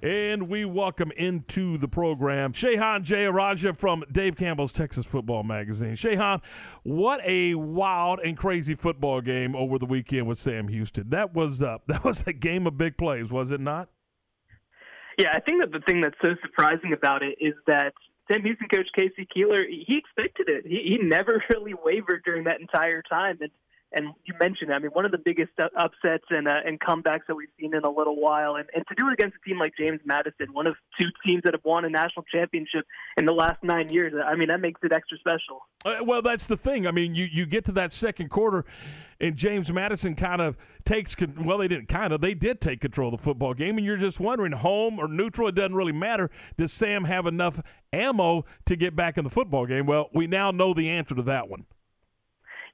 And we welcome into the program Shehan Jeyarajah from Dave Campbell's Texas Football Magazine. Shehan, what a wild and crazy football game over the weekend with Sam Houston. That was uh, that was a game of big plays, was it not? Yeah, I think that the thing that's so surprising about it is that Sam Houston coach K.C. Keeler, he expected it. He, he never really wavered during that entire time, and and you mentioned, I mean, one of the biggest upsets and uh, and comebacks that we've seen in a little while, and, and to do it against a team like James Madison, one of two teams that have won a national championship in the last nine years. I mean, that makes it extra special. Uh, well, that's the thing. I mean, you you get to that second quarter, and James Madison kind of takes well, they didn't kind of, they did take control of the football game, and you're just wondering, home or neutral, it doesn't really matter. Does Sam have enough ammo to get back in the football game? Well, we now know the answer to that one.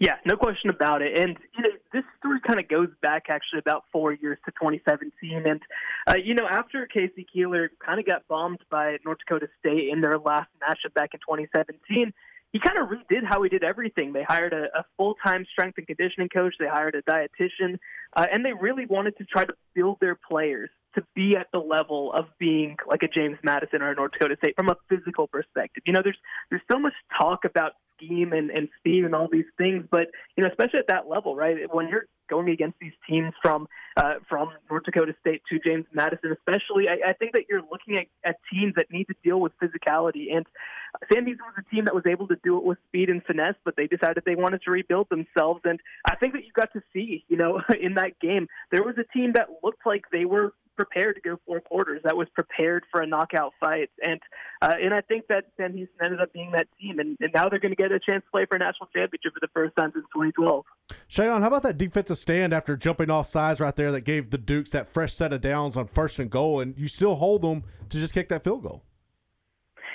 Yeah, no question about it. And you know, this story kind of goes back actually about four years to 2017. And uh, you know, after K.C. Keeler kind of got bombed by North Dakota State in their last matchup back in 2017, he kind of redid how he did everything. They hired a, a full-time strength and conditioning coach. They hired a dietitian, uh, and they really wanted to try to build their players to be at the level of being like a James Madison or a North Dakota State from a physical perspective. You know, there's there's so much talk about scheme and, and speed and all these things. But you know, especially at that level, right? When you're going against these teams from uh, from North Dakota State to James Madison, especially, I, I think that you're looking at, at teams that need to deal with physicality. And Sam Houston was a team that was able to do it with speed and finesse, but they decided they wanted to rebuild themselves. And I think that you got to see, you know, in that game, there was a team that looked like they were prepared to go four quarters. That was prepared for a knockout fight, and uh, and I think that Sam Houston ended up being that team, and, and now they're going to get a chance to play for a national championship for the first time since 2012. Shehan, how about that defensive stand after jumping off sides right there that gave the Dukes that fresh set of downs on first and goal, and you still hold them to just kick that field goal?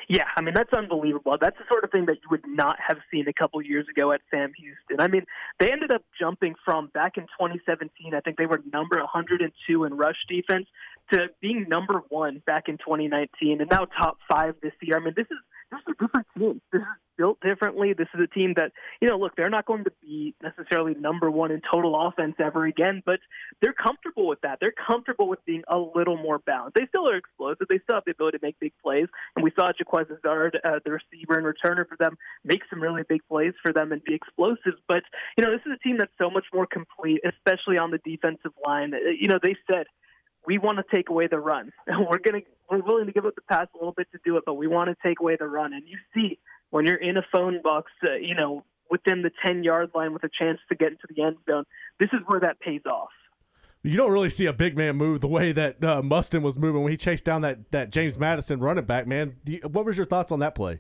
Yeah, I mean that's unbelievable. That's the sort of thing that you would not have seen a couple years ago at Sam Houston. I mean, they ended up jumping from back in 2017. I think they were number 102 in rush defense to being number one back in 2019, and now top five this year. I mean, this is this is a different team. This is built differently. This is a team that, you know, look, they're not going to be necessarily number one in total offense ever again, but they're comfortable with that. They're comfortable with being a little more balanced. They still are explosive. They still have the ability to make big plays. And we saw Jaquez Ezzard, uh, the receiver and returner for them, make some really big plays for them and be explosive. But, you know, this is a team that's so much more complete, especially on the defensive line. Uh, you know, they said, we want to take away the run. And we're to we're willing to give up the pass a little bit to do it, but we want to take away the run. And you see when you're in a phone box, uh, you know, within the 10 yard line with a chance to get into the end zone, this is where that pays off. You don't really see a big man move the way that uh, Mustin was moving when he chased down that, that James Madison running back, man. You, what was your thoughts on that play?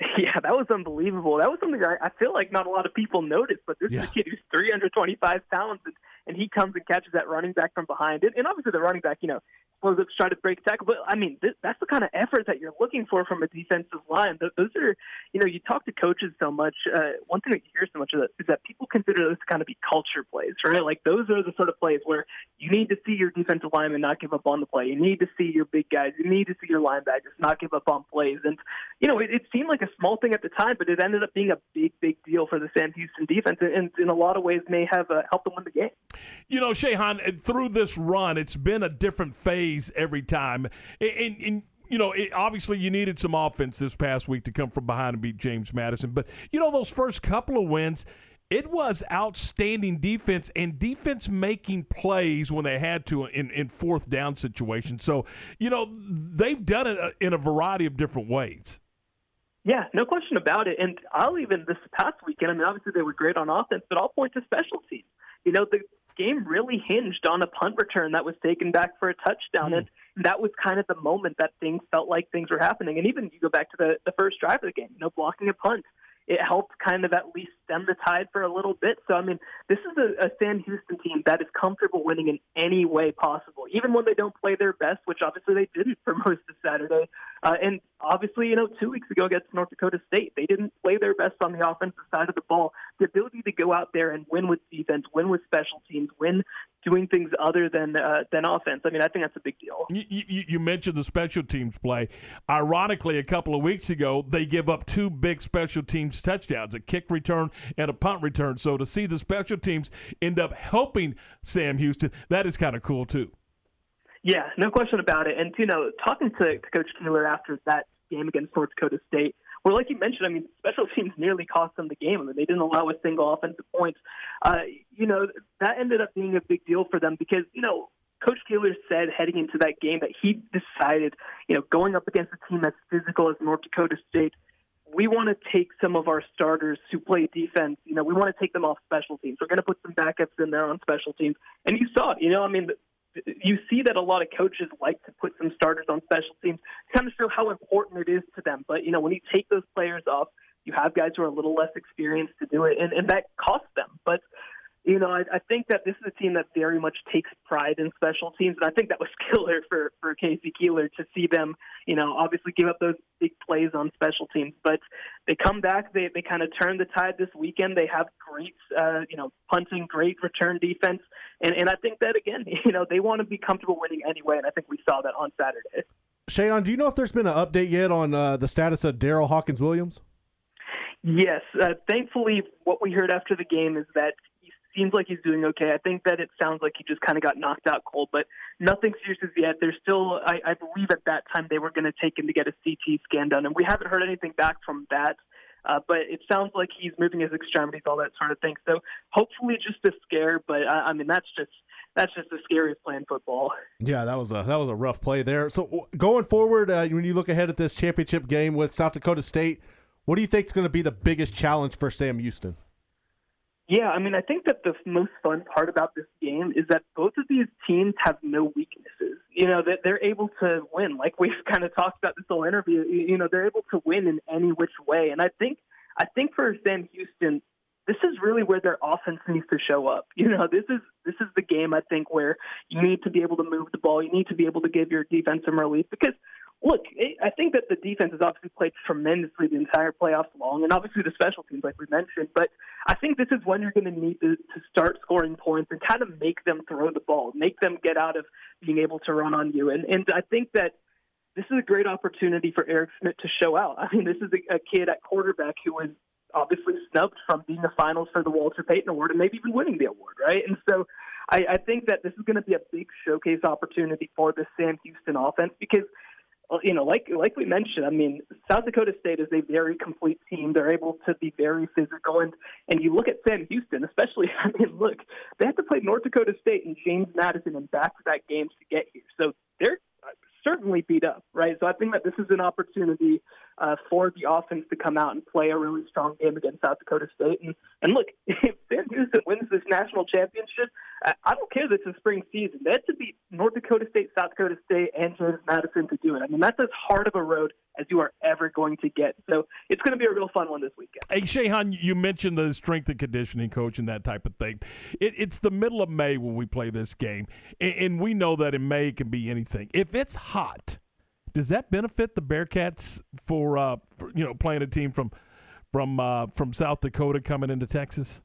Yeah, that was unbelievable. That was something I, I feel like not a lot of people noticed, but this yeah. is a kid who's 325 pounds and, and he comes and catches that running back from behind. And, and obviously the running back, you know, try to break tackle. But I mean, th- that's the kind of effort that you're looking for from a defensive line. Th- those are, you know, you talk to coaches so much. Uh, one thing that you hear so much of that is that people consider those to kind of be culture plays, right? Like those are the sort of plays where you need to see your defensive lineman not give up on the play. You need to see your big guys. You need to see your linebackers not give up on plays. And you know, it, it seemed like a small thing at the time, but it ended up being a big, big deal for the Sam Houston defense, and in a lot of ways may have uh, helped them win the game. You know, Shehan, through this run, it's been a different phase every time time. And, and you know, it, obviously you needed some offense this past week to come from behind and beat James Madison. But, you know, those first couple of wins, it was outstanding defense and defense making plays when they had to in, in fourth down situations. So, you know, they've done it uh, in a variety of different ways. Yeah, no question about it. And I'll even this past weekend, I mean, obviously they were great on offense, but I'll point to special teams. You know, the game really hinged on a punt return that was taken back for a touchdown. Mm. And that was kind of the moment that things felt like things were happening. And even you go back to the, the first drive of the game, you know, blocking a punt, it helped kind of at least stem the tide for a little bit. So, I mean, this is a, a Sam Houston team that is comfortable winning in any way possible, even when they don't play their best, which obviously they didn't for most of Saturday. Uh, and obviously, you know, two weeks ago against North Dakota State, they didn't play their best on the offensive side of the ball. The ability to go out there and win with defense, win with special teams, win doing things other than uh, than offense. I mean, I think that's a big deal. You, you, you, mentioned the special teams play. Ironically, a couple of weeks ago, they give up two big special teams touchdowns: a kick return and a punt return. So to see the special teams end up helping Sam Houston, that is kind of cool too. Yeah, no question about it. And you know, talking to, to Coach Taylor after that game against North Dakota State, where like you mentioned, I mean, special teams nearly cost them the game. I mean, they didn't allow a single offensive point. Uh, you know, that ended up being a big deal for them because you know. Coach Keeler said heading into that game that he decided, you know, going up against a team as physical as North Dakota State, we want to take some of our starters who play defense. You know, we want to take them off special teams. We're going to put some backups in there on special teams. And you saw it. You know, I mean, you see that a lot of coaches like to put some starters on special teams kind of show how important it is to them. But, you know, when you take those players off, you have guys who are a little less experienced to do it, and, and that costs you know, I, I think that this is a team that very much takes pride in special teams, and I think that was killer for for K.C. Keeler to see them, you know, obviously give up those big plays on special teams, but they come back, they they kind of turn the tide this weekend. They have great, uh, you know, punting, great return defense, and and I think that again, you know, they want to be comfortable winning anyway, and I think we saw that on Saturday. Shehan, do you know if there's been an update yet on uh, the status of Daryl Hawkins Williams? Yes, uh, thankfully, what we heard after the game is that seems like he's doing okay. I think that it sounds like he just kind of got knocked out cold, but nothing serious as yet. There's still, I, I believe at that time they were going to take him to get a CT scan done, and we haven't heard anything back from that. Uh, but it sounds like he's moving his extremities, all that sort of thing. So hopefully, just a scare. But I, I mean, that's just that's just the scariest playing football. Yeah, that was a that was a rough play there. So going forward, uh, when you look ahead at this championship game with South Dakota State, what do you think is going to be the biggest challenge for Sam Houston? Yeah, I mean, I think that the most fun part about this game is that both of these teams have no weaknesses. You know, that they're able to win. Like we've kind of talked about this whole interview. You know, they're able to win in any which way. And I think, I think for Sam Houston, this is really where their offense needs to show up. You know, this is this is the game I think where you need to be able to move the ball. You need to be able to give your defense some relief because look, eh, I think that the defense has obviously played tremendously the entire playoffs long, and obviously the special teams, like we mentioned. But I think this is when you're going to need to, to start scoring points and kind of make them throw the ball, make them get out of being able to run on you. And and I think that this is a great opportunity for Eric Schmidt to show out. I mean, this is a, a kid at quarterback who was obviously snubbed from being the finals for the Walter Payton Award and maybe even winning the award, right? And so I, I think that this is going to be a big showcase opportunity for the Sam Houston offense because – you know, like like we mentioned, I mean, South Dakota State is a very complete team. They're able to be very physical, and and you look at Sam Houston, especially. I mean, look, they have to play North Dakota State and James Madison in back-to-back games to get here, so they're uh, certainly beat up, right? So I think that this is an opportunity uh, for the offense to come out and play a really strong game against South Dakota State. And, and look, if Sam Houston wins this national championship, I, I don't care that it's a spring season. They had to beat North Dakota State, South Dakota State, and James Madison to do it. I mean, that's as hard of a road as you are ever going to get. So it's going to be a real fun one this weekend. Hey, Shehan, you mentioned the strength and conditioning coach and that type of thing. It, it's the middle of May when we play this game, and, and we know that in May it can be anything. If it's hot, does that benefit the Bearkats for, uh, for you know playing a team from from uh, from South Dakota coming into Texas?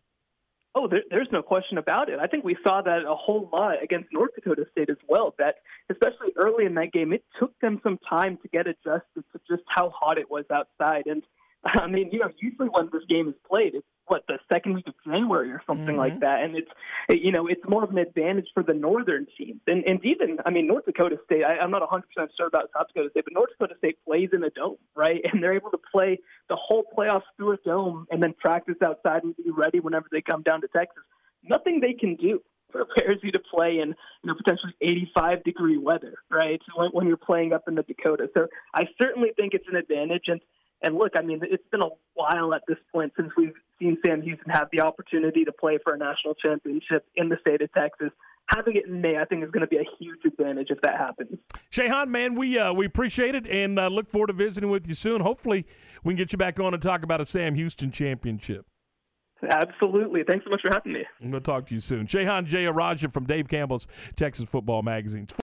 Oh, there, there's no question about it. I think we saw that a whole lot against North Dakota State as well. That especially early in that game, it took them some time to get adjusted to just how hot it was outside. And I mean, you know, usually when this game is played, it's what the second week of January or something mm-hmm. like that, and it's you know it's more of an advantage for the northern teams. And and even I mean North Dakota State, I, I'm not 100 percent sure about South Dakota State, but North Dakota State plays in a dome, right? And they're able to play the whole playoffs through a dome and then practice outside and be ready whenever they come down to Texas. Nothing they can do prepares you to play in you know potentially 85 degree weather, right? When, when you're playing up in the Dakota. So I certainly think it's an advantage and. And look, I mean, it's been a while at this point since we've seen Sam Houston have the opportunity to play for a national championship in the state of Texas. Having it in May, I think, is going to be a huge advantage if that happens. Shehan, man, we uh, we appreciate it and uh, look forward to visiting with you soon. Hopefully, we can get you back on and talk about a Sam Houston championship. Absolutely. Thanks so much for having me. I'm going to talk to you soon. Shehan Jeyarajah from Dave Campbell's Texas Football Magazine.